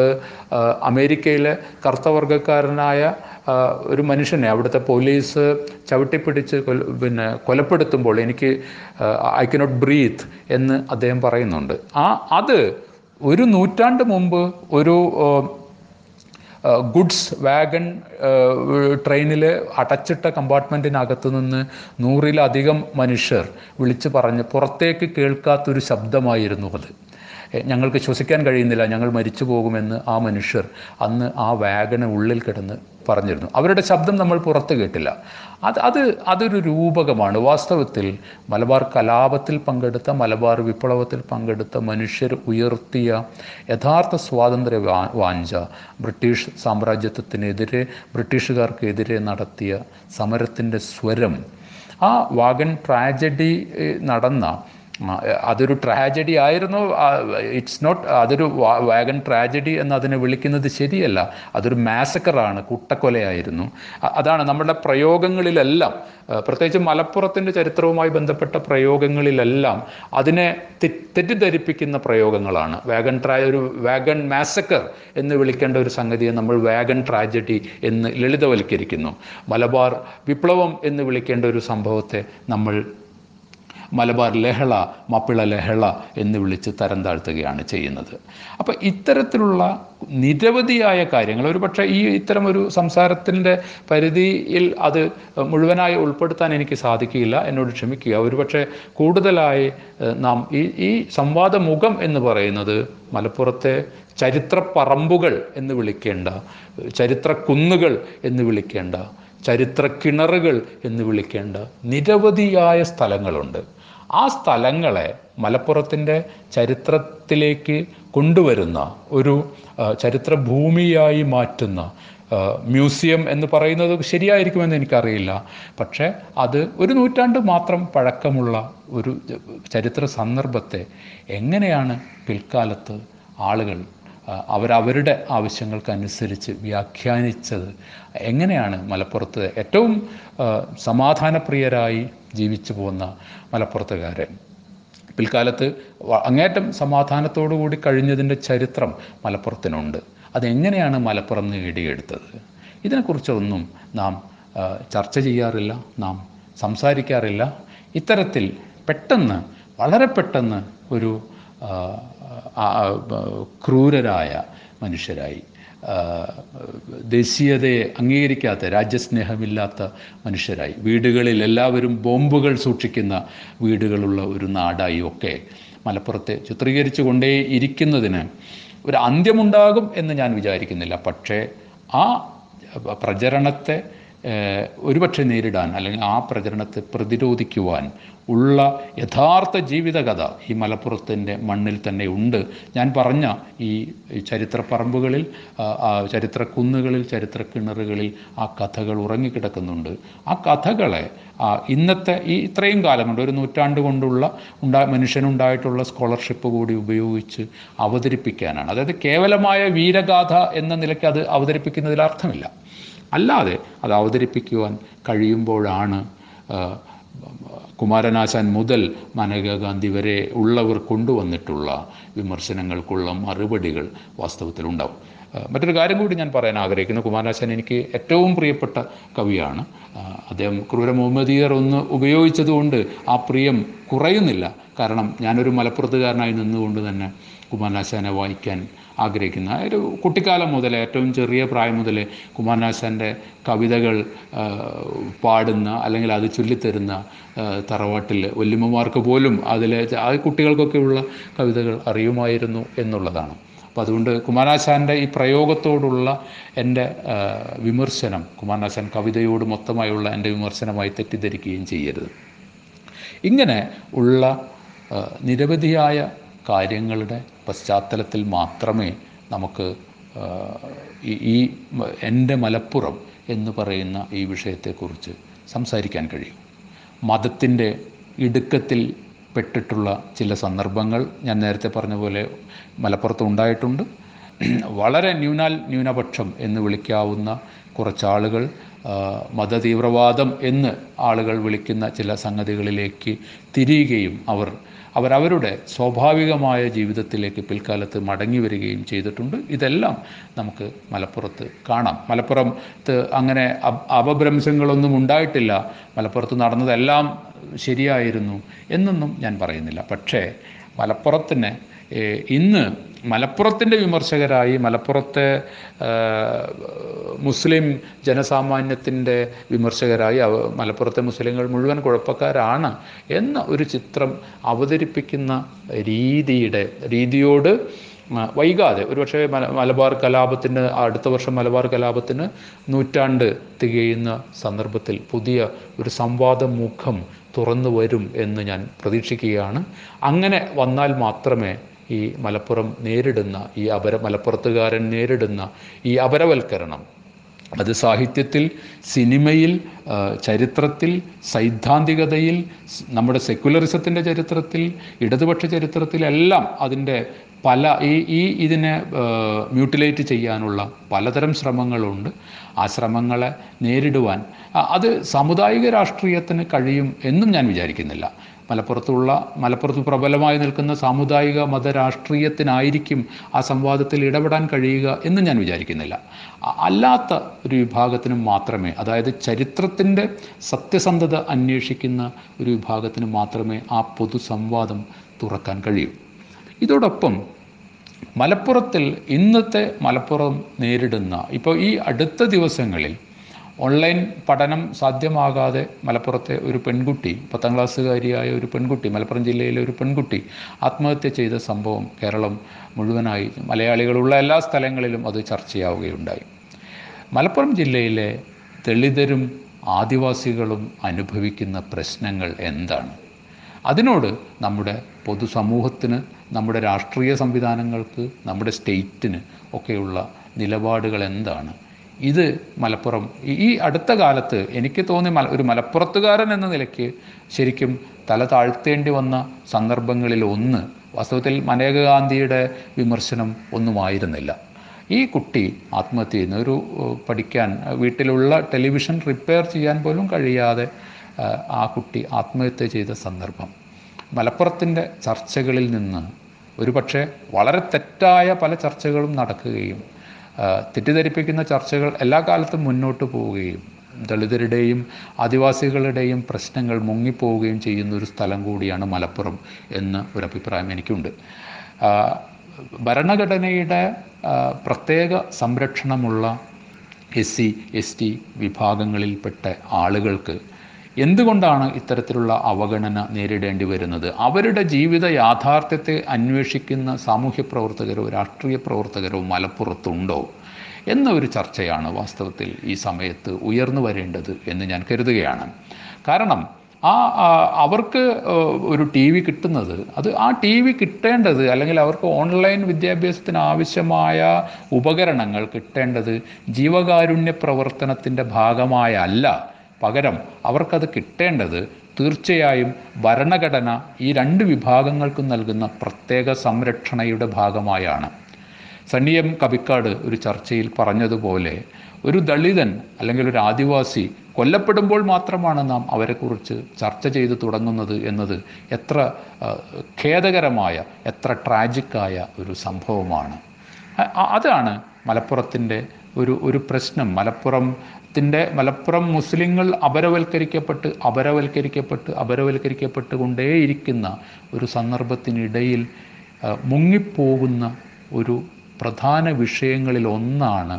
അമേരിക്കയിലെ കറുത്തവർഗക്കാരനായ ഒരു മനുഷ്യനെ അവിടുത്തെ പോലീസ് ചവിട്ടിപ്പിടിച്ച് പിന്നെ കൊലപ്പെടുത്തുമ്പോൾ എനിക്ക് ഐ കനോട്ട് ബ്രീത്ത് എന്ന് അദ്ദേഹം പറയുന്നുണ്ട്. ആ അത് ഒരു നൂറ്റാണ്ട് മുമ്പ് ഒരു ഗുഡ്സ് വാഗൺ ട്രെയിനിൽ അടച്ചിട്ട കമ്പാർട്ട്മെന്റിനകത്ത് നിന്ന് നൂറിലധികം മനുഷ്യർ വിളിച്ചു പറഞ്ഞ് പുറത്തേക്ക് കേൾക്കാത്തൊരു ശബ്ദമായിരുന്നു അത്. ഞങ്ങൾക്ക് ശ്വസിക്കാൻ കഴിയുന്നില്ല ഞങ്ങൾ മരിച്ചു പോകുമെന്ന് ആ മനുഷ്യർ അന്ന് ആ വാഗന് ഉള്ളിൽ കിടന്ന് പറഞ്ഞിരുന്നു. അവരുടെ ശബ്ദം നമ്മൾ പുറത്ത് കേട്ടില്ല. അത് അത് അതൊരു രൂപകമാണ്. വാസ്തവത്തിൽ മലബാർ കലാപത്തിൽ പങ്കെടുത്ത മലബാർ വിപ്ലവത്തിൽ പങ്കെടുത്ത മനുഷ്യർ ഉയർത്തിയ യഥാർത്ഥ സ്വാതന്ത്ര്യ വാഞ്ച ബ്രിട്ടീഷ് സാമ്രാജ്യത്വത്തിനെതിരെ ബ്രിട്ടീഷുകാർക്കെതിരെ നടത്തിയ സമരത്തിന്റെ സ്വരം. ആ വാഗൻ ട്രാജഡി നടന്ന അതൊരു ട്രാജഡി ആയിരുന്നു. ഇറ്റ്സ് നോട്ട് അതൊരു വാഗൺ ട്രാജഡി എന്ന് അതിനെ വിളിക്കുന്നത് ശരിയല്ല. അതൊരു മാസക്കറാണ് കുട്ടക്കൊലയായിരുന്നു. അതാണ് നമ്മുടെ പ്രയോഗങ്ങളിലെല്ലാം പ്രത്യേകിച്ച് മലപ്പുറത്തിന്റെ ചരിത്രവുമായി ബന്ധപ്പെട്ട പ്രയോഗങ്ങളിലെല്ലാം അതിനെ തെറ്റിദ്ധരിപ്പിക്കുന്ന പ്രയോഗങ്ങളാണ്. വാഗൺ ട്രാ ഒരു വാഗൺ മാസക്കർ എന്ന് വിളിക്കേണ്ട ഒരു സംഗതിയെ നമ്മൾ വാഗൺ ട്രാജഡി എന്ന് ലളിതവൽക്കരിക്കുന്നു. മലബാർ വിപ്ലവം എന്ന് വിളിക്കേണ്ട ഒരു സംഭവത്തെ നമ്മൾ മലബാർ ലഹള മപ്പിള ലഹള എന്ന് വിളിച്ച് തരം താഴ്ത്തുകയാണ് ചെയ്യുന്നത്. അപ്പോൾ ഇത്തരത്തിലുള്ള നിരവധിയായ കാര്യങ്ങൾ ഒരു പക്ഷേ ഈ ഇത്തരം ഒരു സംസാരത്തിന്റെ പരിധിയിൽ അത് മുഴുവനായി ഉൾപ്പെടുത്താൻ എനിക്ക് സാധിക്കില്ല എന്നോട് ക്ഷമിക്കുക. ഒരു പക്ഷേ കൂടുതലായി നാം ഈ ഈ സംവാദമുഖം എന്ന് പറയുന്നത് മലപ്പുറത്തെ ചരിത്ര പറമ്പുകൾ എന്ന് വിളിക്കേണ്ട ചരിത്ര കുന്നുകൾ എന്ന് വിളിക്കേണ്ട ചരിത്ര കിണറുകൾ എന്ന് വിളിക്കേണ്ട നിരവധിയായ സ്ഥലങ്ങളുണ്ട്. ആ സ്ഥലങ്ങളെ മലപ്പുറത്തിന്റെ ചരിത്രത്തിലേക്ക് കൊണ്ടുവരുന്ന ഒരു ചരിത്രഭൂമിയായി ചരിത്ര ഭൂമിയായി മാറ്റുന്ന മ്യൂസിയം എന്ന് പറയുന്നത് ശരിയായിരിക്കുമെന്ന് എനിക്കറിയില്ല. പക്ഷേ അത് ഒരു നൂറ്റാണ്ട് മാത്രം പഴക്കമുള്ള ഒരു ചരിത്ര സന്ദർഭത്തെ എങ്ങനെയാണ് പിൽക്കാലത്ത് ആളുകൾ അവരവരുടെ ആവശ്യങ്ങൾക്കനുസരിച്ച് വ്യാഖ്യാനിച്ചത്. എങ്ങനെയാണ് മലപ്പുറത്ത് ഏറ്റവും സമാധാനപ്രിയരായി ജീവിച്ചു പോകുന്ന മലപ്പുറത്തുകാരൻ പിൽക്കാലത്ത് അങ്ങേറ്റം സമാധാനത്തോടു കൂടി കഴിഞ്ഞതിന്റെ ചരിത്രം മലപ്പുറത്തിനുണ്ട്. അതെങ്ങനെയാണ് മലപ്പുറം നേടിയെടുത്തത്? ഇതിനെക്കുറിച്ചൊന്നും നാം ചർച്ച ചെയ്യാറില്ല നാം സംസാരിക്കാറില്ല. ഇത്തരത്തിൽ പെട്ടെന്ന് വളരെ പെട്ടെന്ന് ഒരു ക്രൂരരായ മനുഷ്യരായി. ദേശീയതയെ അംഗീകരിക്കാത്ത രാജ്യസ്നേഹമില്ലാത്ത മനുഷ്യരായി. വീടുകളിൽ എല്ലാവരും ബോംബുകൾ സൂക്ഷിക്കുന്ന വീടുകളുള്ള ഒരു നാടായി ഒക്കെ മലപ്പുറത്തെ ചിത്രീകരിച്ചു കൊണ്ടേ ഇരിക്കുന്നതിന് ഒരു അന്ത്യമുണ്ടാകും എന്ന് ഞാൻ വിചാരിക്കുന്നില്ല. പക്ഷേ ആ പ്രചരണത്തെ ഒരുപക്ഷെ നേരിടാൻ അല്ലെങ്കിൽ ആ പ്രചരണത്തെ പ്രതിരോധിക്കുവാൻ ഉള്ള യഥാർത്ഥ ജീവിതകഥ ഈ മലപ്പുറത്തിന്റെ മണ്ണിൽ തന്നെ ഉണ്ട്. ഞാൻ പറഞ്ഞ ഈ ചരിത്ര പറമ്പുകളിൽ ചരിത്ര കുന്നുകളിൽ ചരിത്ര കിണറുകളിൽ ആ കഥകൾ ഉറങ്ങിക്കിടക്കുന്നുണ്ട്. ആ കഥകളെ ഇന്നത്തെ ഈ ഇത്രയും കാലം കൊണ്ട് ഒരു നൂറ്റാണ്ട് കൊണ്ടുള്ള ഉണ്ടാ മനുഷ്യനുണ്ടായിട്ടുള്ള സ്കോളർഷിപ്പ് കൂടി ഉപയോഗിച്ച് അവതരിപ്പിക്കാനാണ്. അതായത് കേവലമായ വീരഗാഥ എന്ന നിലയ്ക്ക് അത് അവതരിപ്പിക്കുന്നതിൽ അർത്ഥമില്ല. അല്ലാതെ അത് അവതരിപ്പിക്കുവാൻ കഴിയുമ്പോഴാണ് കുമാരനാശാൻ മുതൽ മനേകാഗാന്ധി വരെ ഉള്ളവർ കൊണ്ടുവന്നിട്ടുള്ള വിമർശനങ്ങൾക്കുള്ള മറുപടികൾ വാസ്തവത്തിൽ ഉണ്ടാവും. മറ്റൊരു കാര്യം കൂടി ഞാൻ പറയാൻ ആഗ്രഹിക്കുന്നു. കുമാരനാശാൻ എനിക്ക് ഏറ്റവും പ്രിയപ്പെട്ട കവിയാണ്. അദ്ദേഹം ക്രൂര മുഹമ്മദീയർ ഒന്ന് ഉപയോഗിച്ചതുകൊണ്ട് ആ പ്രിയം കുറയുന്നില്ല. കാരണം ഞാനൊരു മലപ്പുറത്തുകാരനായി നിന്നുകൊണ്ട് തന്നെ കുമാരനാശാനെ വായിക്കാൻ ആഗ്രഹിക്കുന്ന ഒരു കുട്ടിക്കാലം മുതൽ ഏറ്റവും ചെറിയ പ്രായം മുതൽ കുമാരനാശാന്റെ കവിതകൾ പാടുന്ന അല്ലെങ്കിൽ അത് ചൊല്ലിത്തരുന്ന തറവാട്ടിൽ വല്യമ്മമാർക്ക് പോലും അതിലെ ആ കുട്ടികൾക്കൊക്കെയുള്ള കവിതകൾ അറിയുമായിരുന്നു എന്നുള്ളതാണ്. അപ്പോൾ അതുകൊണ്ട് കുമാരനാശാന്റെ ഈ പ്രയോഗത്തോടുള്ള എന്റെ വിമർശനം കുമാരനാശാൻ കവിതയോട് മൊത്തമായുള്ള എന്റെ വിമർശനമായി തെറ്റിദ്ധരിക്കുകയും ചെയ്യരുത്. ഇങ്ങനെ ഉള്ള നിരവധിയായ കാര്യങ്ങളുടെ പശ്ചാത്തലത്തിൽ മാത്രമേ നമുക്ക് ഈ എന്റെ മലപ്പുറം എന്ന് പറയുന്ന ഈ വിഷയത്തെക്കുറിച്ച് സംസാരിക്കാൻ കഴിയും. മതത്തിന്റെ ഇടുക്കത്തിൽ പെട്ടിട്ടുള്ള ചില സന്ദർഭങ്ങൾ ഞാൻ നേരത്തെ പറഞ്ഞ പോലെ മലപ്പുറത്ത് ഉണ്ടായിട്ടുണ്ട്. വളരെ ന്യൂനാൽ ന്യൂനപക്ഷം എന്ന് വിളിക്കാവുന്ന കുറച്ചാളുകൾ മതതീവ്രവാദം എന്ന് ആളുകൾ വിളിക്കുന്ന ചില സംഗതികളിലേക്ക് തിരിയുകയും അവർ അവരവരുടെ സ്വാഭാവികമായ ജീവിതത്തിലേക്ക് പിൽക്കാലത്ത് മടങ്ങി വരികയും ചെയ്തിട്ടുണ്ട്. ഇതെല്ലാം നമുക്ക് മലപ്പുറത്ത് കാണാം. മലപ്പുറത്ത് അങ്ങനെ അപ- അപഭ്രംശങ്ങളൊന്നും ഉണ്ടായിട്ടില്ല. മലപ്പുറത്ത് നടന്നതെല്ലാം ശരിയായിരുന്നു എന്നൊന്നും ഞാൻ പറയുന്നില്ല. പക്ഷേ മലപ്പുറത്തിന് ഇന്ന് മലപ്പുറത്തിന്റെ വിമർശകരായി മലപ്പുറത്തെ മുസ്ലിം ജനസാമാന്യത്തിന്റെ വിമർശകരായി മലപ്പുറത്തെ മുസ്ലിങ്ങൾ മുഴുവൻ കുഴപ്പക്കാരാണ് എന്ന ഒരു ചിത്രം അവതരിപ്പിക്കുന്ന രീതിയുടെ രീതിയോട് വൈകാതെ. ഒരുപക്ഷെ മല മലബാർ കലാപത്തിന് അടുത്ത വർഷം മലബാർ കലാപത്തിന് നൂറ്റാണ്ട് തികയുന്ന സന്ദർഭത്തിൽ പുതിയ ഒരു സംവാദ മുഖം തുറന്നു വരും എന്ന് ഞാൻ പ്രതീക്ഷിക്കുകയാണ്. അങ്ങനെ വന്നാൽ മാത്രമേ ഈ മലപ്പുറം നേരിടുന്ന ഈ അപര മലപ്പുറത്തുകാരൻ നേരിടുന്ന ഈ അപരവൽക്കരണം അത് സാഹിത്യത്തിൽ സിനിമയിൽ ചരിത്രത്തിൽ സൈദ്ധാന്തികതയിൽ നമ്മുടെ സെക്യുലറിസത്തിന്റെ ചരിത്രത്തിൽ ഇടതുപക്ഷ ചരിത്രത്തിലെല്ലാം അതിന്റെ പല ഈ ഈ ഇതിനെ മ്യൂട്ടിലേറ്റ് ചെയ്യാനുള്ള പലതരം ശ്രമങ്ങളുണ്ട്. ആ ശ്രമങ്ങളെ നേരിടുവാൻ അത് സാമുദായിക രാഷ്ട്രീയത്തിന് കഴിയും എന്നും ഞാൻ വിചാരിക്കുന്നില്ല. മലപ്പുറത്തുള്ള മലപ്പുറത്ത് പ്രബലമായി നിൽക്കുന്ന സാമുദായിക മത രാഷ്ട്രീയത്തിനായിരിക്കും ആ സംവാദത്തിൽ ഇടപെടാൻ കഴിയുക എന്ന് ഞാൻ വിചാരിക്കുന്നില്ല. അല്ലാത്ത ഒരു വിഭാഗത്തിനും മാത്രമേ അതായത് ചരിത്രത്തിന്റെ സത്യസന്ധത അന്വേഷിക്കുന്ന ഒരു വിഭാഗത്തിന് മാത്രമേ ആ പൊതു സംവാദം തുറക്കാൻ കഴിയൂ. ഇതോടൊപ്പം മലപ്പുറത്തിൽ ഇന്നത്തെ മലപ്പുറം നേരിടുന്ന ഇപ്പോൾ ഈ അടുത്ത ദിവസങ്ങളിൽ ഓൺലൈൻ പഠനം സാധ്യമാകാതെ മലപ്പുറത്തെ ഒരു പെൺകുട്ടി പത്താം ക്ലാസ്സുകാരിയായ ഒരു പെൺകുട്ടി മലപ്പുറം ജില്ലയിലെ ഒരു പെൺകുട്ടി ആത്മഹത്യ ചെയ്ത സംഭവം കേരളം മുഴുവനായി മലയാളികളുള്ള എല്ലാ സ്ഥലങ്ങളിലും അത് ചർച്ചയാവുകയുണ്ടായി. മലപ്പുറം ജില്ലയിലെ ദളിതരും ആദിവാസികളും അനുഭവിക്കുന്ന പ്രശ്നങ്ങൾ എന്താണ്? അതിനോട് നമ്മുടെ പൊതുസമൂഹത്തിന് നമ്മുടെ രാഷ്ട്രീയ സംവിധാനങ്ങൾക്ക് നമ്മുടെ സ്റ്റേറ്റിന് ഒക്കെയുള്ള നിലപാടുകൾ എന്താണ്? ഇത് മലപ്പുറം. ഈ- അടുത്ത കാലത്ത് എനിക്ക് തോന്നി മല ഒരു മലപ്പുറത്തുകാരൻ എന്ന നിലയ്ക്ക് ശരിക്കും തല താഴ്ത്തേണ്ടി വന്ന സന്ദർഭങ്ങളിൽ ഒന്ന് വാസ്തവത്തിൽ മനേക ഗാന്ധിയുടെ വിമർശനം ഒന്നുമായിരുന്നില്ല. ഈ കുട്ടി ആത്മഹത്യ ചെയ്യുന്ന. ഒരു പഠിക്കാൻ വീട്ടിലുള്ള ടെലിവിഷൻ റിപ്പയർ ചെയ്യാൻ പോലും കഴിയാതെ ആ കുട്ടി ആത്മഹത്യ ചെയ്ത സന്ദർഭം. മലപ്പുറത്തിന്റെ ചർച്ചകളിൽ നിന്ന് ഒരുപക്ഷെ വളരെ തെറ്റായ പല ചർച്ചകളും നടക്കുകയും തെറ്റിദ്ധരിപ്പിക്കുന്ന ചർച്ചകൾ എല്ലാ കാലത്തും മുന്നോട്ട് പോവുകയും ദളിതരുടെയും ആദിവാസികളുടെയും പ്രശ്നങ്ങൾ മുങ്ങിപ്പോവുകയും ചെയ്യുന്ന ഒരു സ്ഥലം കൂടിയാണ് മലപ്പുറം എന്ന് ഒരു അഭിപ്രായം എനിക്കുണ്ട്. ഭരണഘടനയുടെ പ്രത്യേക സംരക്ഷണമുള്ള എസ് സി എസ് ടി വിഭാഗങ്ങളിൽപ്പെട്ട ആളുകൾക്ക് എന്തുകൊണ്ടാണ് ഇത്തരത്തിലുള്ള അവഗണന നേരിടേണ്ടി വരുന്നത്? അവരുടെ ജീവിത യാഥാർത്ഥ്യത്തെ അന്വേഷിക്കുന്ന സാമൂഹ്യ പ്രവർത്തകരോ രാഷ്ട്രീയ പ്രവർത്തകരോ മലപ്പുറത്തുണ്ടോ എന്ന ഒരു ചർച്ചയാണ് വാസ്തവത്തിൽ ഈ സമയത്ത് ഉയർന്നു വരേണ്ടത് എന്ന് ഞാൻ കരുതുകയാണ്. കാരണം ആ അവർക്ക് ഒരു ടി വി കിട്ടുന്നത് അത് ആ ടി വി കിട്ടേണ്ടത് അല്ലെങ്കിൽ അവർക്ക് ഓൺലൈൻ വിദ്യാഭ്യാസത്തിന് ആവശ്യമായ ഉപകരണങ്ങൾ കിട്ടേണ്ടത് ജീവകാരുണ്യ പ്രവർത്തനത്തിന്റെ ഭാഗമായല്ല. പകരം അവർക്കത് കിട്ടേണ്ടത് തീർച്ചയായും ഭരണഘടന ഈ രണ്ട് വിഭാഗങ്ങൾക്കും നൽകുന്ന പ്രത്യേക സംരക്ഷണയുടെ ഭാഗമായാണ്. സണ്ണി എം കവിക്കാട് ഒരു ചർച്ചയിൽ പറഞ്ഞതുപോലെ ഒരു ദളിതൻ അല്ലെങ്കിൽ ഒരു ആദിവാസി കൊല്ലപ്പെടുമ്പോൾ മാത്രമാണ് നാം അവരെക്കുറിച്ച് ചർച്ച ചെയ്ത് തുടങ്ങുന്നത് എന്നത് എത്ര ഖേദകരമായ എത്ര ട്രാജിക്കായ ഒരു സംഭവമാണ്. അതാണ് മലപ്പുറത്തിന്റെ ഒരു ഒരു പ്രശ്നം. മലപ്പുറത്തിന്റെ മലപ്പുറം മുസ്ലിങ്ങൾ അപരവൽക്കരിക്കപ്പെട്ട് അപരവൽക്കരിക്കപ്പെട്ട് അപരവൽക്കരിക്കപ്പെട്ട് കൊണ്ടേയിരിക്കുന്ന ഒരു സന്ദർഭത്തിനിടയിൽ മുങ്ങിപ്പോകുന്ന ഒരു പ്രധാന വിഷയങ്ങളിൽ ഒന്നാണ്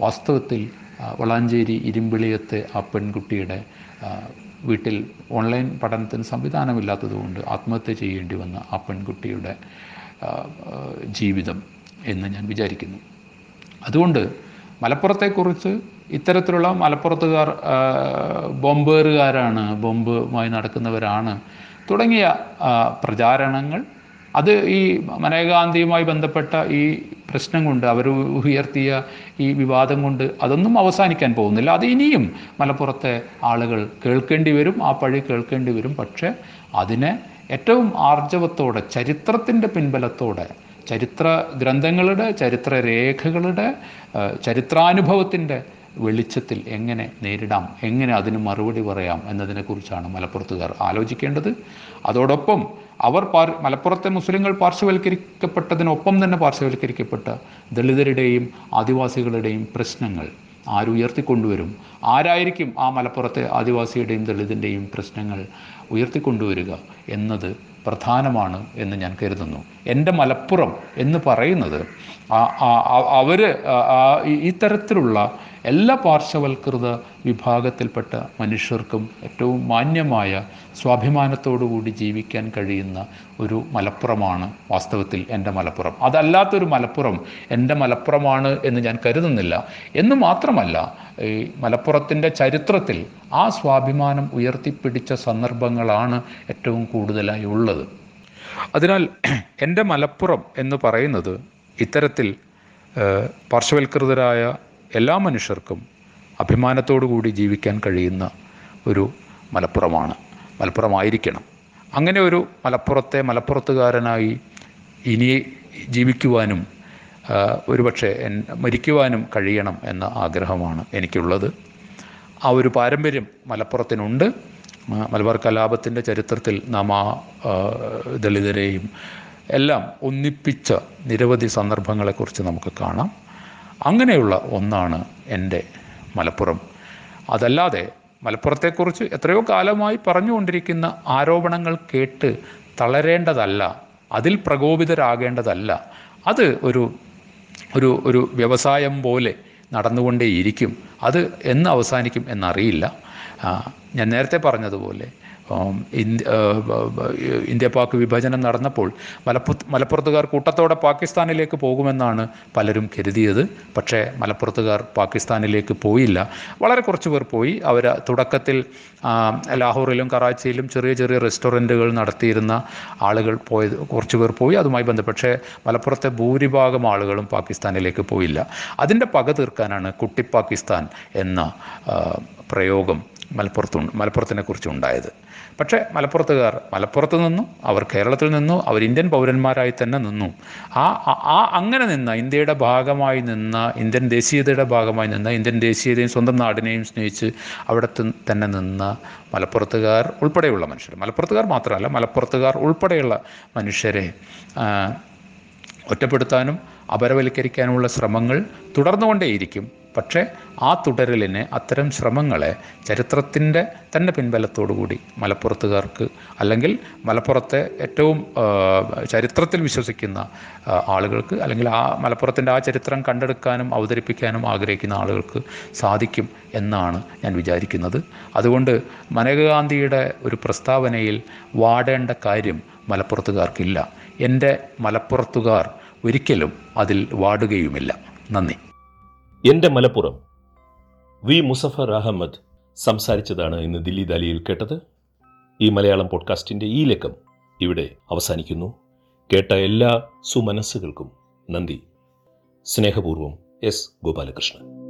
വാസ്തവത്തിൽ വളാഞ്ചേരി ഇരുമ്പിളിയത്തെ ആ പെൺകുട്ടിയുടെ വീട്ടിൽ ഓൺലൈൻ പഠനത്തിന് സംവിധാനമില്ലാത്തതുകൊണ്ട് ആത്മഹത്യ ചെയ്യേണ്ടി വന്ന ആ പെൺകുട്ടിയുടെ ജീവിതം എന്ന് ഞാൻ വിചാരിക്കുന്നു. അതുകൊണ്ട് മലപ്പുറത്തെക്കുറിച്ച് ഇത്തരത്തിലുള്ള മലപ്പുറത്തുകാർ ബോംബേറുകാരാണ് ബോംബുമായി നടക്കുന്നവരാണ് തുടങ്ങിയ പ്രചാരണങ്ങൾ. അത് ഈ മനേകാന്തിയുമായി ബന്ധപ്പെട്ട ഈ പ്രശ്നം കൊണ്ട് അവർ ഉയർത്തിയ ഈ വിവാദം കൊണ്ട് അതൊന്നും അവസാനിക്കാൻ പോകുന്നില്ല. അത് ഇനിയും മലപ്പുറത്തെ ആളുകൾ കേൾക്കേണ്ടി വരും ആ പഴി കേൾക്കേണ്ടി വരും. പക്ഷേ അതിനെ ഏറ്റവും ആർജവത്തോടെ ചരിത്രത്തിന്റെ പിൻബലത്തോടെ ചരിത്ര ഗ്രന്ഥങ്ങളുടെ ചരിത്ര രേഖകളുടെ ചരിത്രാനുഭവത്തിന്റെ വെളിച്ചത്തിൽ എങ്ങനെ നേരിടാം എങ്ങനെ അതിന് മറുപടി പറയാം എന്നതിനെക്കുറിച്ചാണ് മലപ്പുറത്തുകാർ ആലോചിക്കേണ്ടത്. അതോടൊപ്പം അവർ പാർ മലപ്പുറത്തെ മുസ്ലിങ്ങൾ പാർശ്വവൽക്കരിക്കപ്പെട്ടതിനൊപ്പം തന്നെ പാർശ്വവൽക്കരിക്കപ്പെട്ട ദളിതരുടെയും ആദിവാസികളുടെയും പ്രശ്നങ്ങൾ ആരുയർത്തിക്കൊണ്ടുവരും ആരായിരിക്കും ആ മലപ്പുറത്തെ ആദിവാസിയുടെയും ദളിതിന്റെയും പ്രശ്നങ്ങൾ ഉയർത്തിക്കൊണ്ടുവരിക എന്നത് പ്രധാനമാണ് എന്ന് ഞാൻ കരുതുന്നു. എന്റെ മലപ്പുറം എന്ന് പറയുന്നത് അവർ ഇത്തരത്തിലുള്ള എല്ലാ പാർശ്വവൽകൃത വിഭാഗത്തിൽപ്പെട്ട മനുഷ്യർക്കും ഏറ്റവും മാന്യമായ സ്വാഭിമാനത്തോടുകൂടി ജീവിക്കാൻ കഴിയുന്ന ഒരു മലപ്പുറമാണ് വാസ്തവത്തിൽ എന്റെ മലപ്പുറം. അതല്ലാത്തൊരു മലപ്പുറം എന്റെ മലപ്പുറമാണ് എന്ന് ഞാൻ കരുതുന്നില്ല. എന്ന് മാത്രമല്ല ഈ മലപ്പുറത്തിന്റെ ചരിത്രത്തിൽ ആ സ്വാഭിമാനം ഉയർത്തിപ്പിടിച്ച സന്ദർഭങ്ങളാണ് ഏറ്റവും കൂടുതലായി ഉള്ളത്. അതിനാൽ എന്റെ മലപ്പുറം എന്ന് പറയുന്നത് ഇത്തരത്തിൽ പാർശ്വവൽകൃതരായ എല്ലാ മനുഷ്യർക്കും അഭിമാനത്തോടു കൂടി ജീവിക്കാൻ കഴിയുന്ന ഒരു മലപ്പുറമാണ്. മലപ്പുറമായിരിക്കണം. അങ്ങനെ ഒരു മലപ്പുറത്തെ മലപ്പുറത്തുകാരനായി ഇനി ജീവിക്കുവാനും ഒരുപക്ഷെ മരിക്കുവാനും കഴിയണം എന്ന ആഗ്രഹമാണ് എനിക്കുള്ളത്. ആ ഒരു പാരമ്പര്യം മലപ്പുറത്തിനുണ്ട്. മലബാർ കലാപത്തിന്റെ ചരിത്രത്തിൽ നാം ആ, ദളിതരെയും എല്ലാം ഒന്നിപ്പിച്ച നിരവധി സന്ദർഭങ്ങളെക്കുറിച്ച് നമുക്ക് കാണാം. അങ്ങനെയുള്ള ഒന്നാണ് എന്റെ മലപ്പുറം. അതല്ലാതെ മലപ്പുറത്തെക്കുറിച്ച് എത്രയോ കാലമായി പറഞ്ഞുകൊണ്ടിരിക്കുന്ന ആരോപണങ്ങൾ കേട്ട് തളരേണ്ടതല്ല അതിൽ പ്രകോപിതരാകേണ്ടതല്ല. അത് ഒരു ഒരു ഒരു വ്യവസായം പോലെ നടന്നുകൊണ്ടേയിരിക്കും. അത് എന്ന് അവസാനിക്കും എന്നറിയില്ല. ഞാൻ നേരത്തെ പറഞ്ഞതുപോലെ ഇന്ത്യ പാക് വിഭജനം നടന്നപ്പോൾ മലപ്പുറത്ത് മലപ്പുറത്തുകാർ കൂട്ടത്തോടെ പാകിസ്ഥാനിലേക്ക് പോകുമെന്നാണ് പലരും കരുതിയത്. പക്ഷേ മലപ്പുറത്തുകാർ പാകിസ്ഥാനിലേക്ക് പോയില്ല. വളരെ കുറച്ച് പേർ പോയി. അവർ തുടക്കത്തിൽ ലാഹോറിലും കറാച്ചിയിലും ചെറിയ ചെറിയ റെസ്റ്റോറന്റുകൾ നടത്തിയിരുന്ന ആളുകൾ പോയത് കുറച്ച് പേർ പോയി. അതുമായി ബന്ധപ്പെട്ട് പക്ഷേ മലപ്പുറത്തെ ഭൂരിഭാഗം ആളുകളും പാകിസ്ഥാനിലേക്ക് പോയില്ല. അതിന്റെ പക തീർക്കാനാണ് കുട്ടി പാകിസ്ഥാൻ എന്ന പ്രയോഗം മലപ്പുറത്തു മലപ്പുറത്തിനെ കുറിച്ച് ഉണ്ടായത്. പക്ഷേ മലപ്പുറത്തുകാർ മലപ്പുറത്ത് നിന്നും അവർ കേരളത്തിൽ നിന്നും അവർ ഇന്ത്യൻ പൗരന്മാരായി തന്നെ നിന്നു. ആ ആ- അങ്ങനെ നിന്ന ഇന്ത്യയുടെ ഭാഗമായി നിന്ന ഇന്ത്യൻ ദേശീയതയുടെ ഭാഗമായി നിന്ന ഇന്ത്യൻ ദേശീയതയും സ്വന്തം നാടിനെയും സ്നേഹിച്ച് അവിടെ തന്നെ നിന്ന മലപ്പുറത്തുകാർ ഉൾപ്പെടെയുള്ള മനുഷ്യർ. മലപ്പുറത്തുകാർ മാത്രമല്ല മലപ്പുറത്തുകാർ ഉൾപ്പെടെയുള്ള മനുഷ്യരെ ഒറ്റപ്പെടുത്താനും അപരവൽക്കരിക്കാനുമുള്ള ശ്രമങ്ങൾ തുടർന്നുകൊണ്ടേയിരിക്കും. പക്ഷേ ആ തുടരലിനെ അത്തരം ശ്രമങ്ങളെ ചരിത്രത്തിന്റെ തന്നെ പിൻബലത്തോടുകൂടി മലപ്പുറത്തുകാർക്ക് അല്ലെങ്കിൽ മലപ്പുറത്തെ ഏറ്റവും ചരിത്രത്തിൽ വിശ്വസിക്കുന്ന ആളുകൾക്ക് അല്ലെങ്കിൽ ആ മലപ്പുറത്തിന്റെ ആ ചരിത്രം കണ്ടെടുക്കാനും അവതരിപ്പിക്കാനും ആഗ്രഹിക്കുന്ന ആളുകൾക്ക് സാധിക്കും എന്നാണ് ഞാൻ വിചാരിക്കുന്നത്. അതുകൊണ്ട് മനേകാന്ധിയുടെ ഒരു പ്രസ്താവനയിൽ വാടേണ്ട കാര്യം മലപ്പുറത്തുകാർക്കില്ല. എന്റെ മലപ്പുറത്തുകാർ ഒരിക്കലും അതിൽ വാടുകയുമില്ല. നന്ദി. എന്റെ മലപ്പുറം. വി. മുസഫർ അഹമ്മദ് സംസാരിച്ചതാണ് ഇന്ന് ദില്ലി ദാലിയിൽ കേട്ടത്. ഈ മലയാളം പോഡ്കാസ്റ്റിന്റെ ഈ ലക്കം ഇവിടെ അവസാനിക്കുന്നു. കേട്ട എല്ലാ സുമനസ്സുകൾക്കും നന്ദി. സ്നേഹപൂർവം എസ്. ഗോപാലകൃഷ്ണൻ.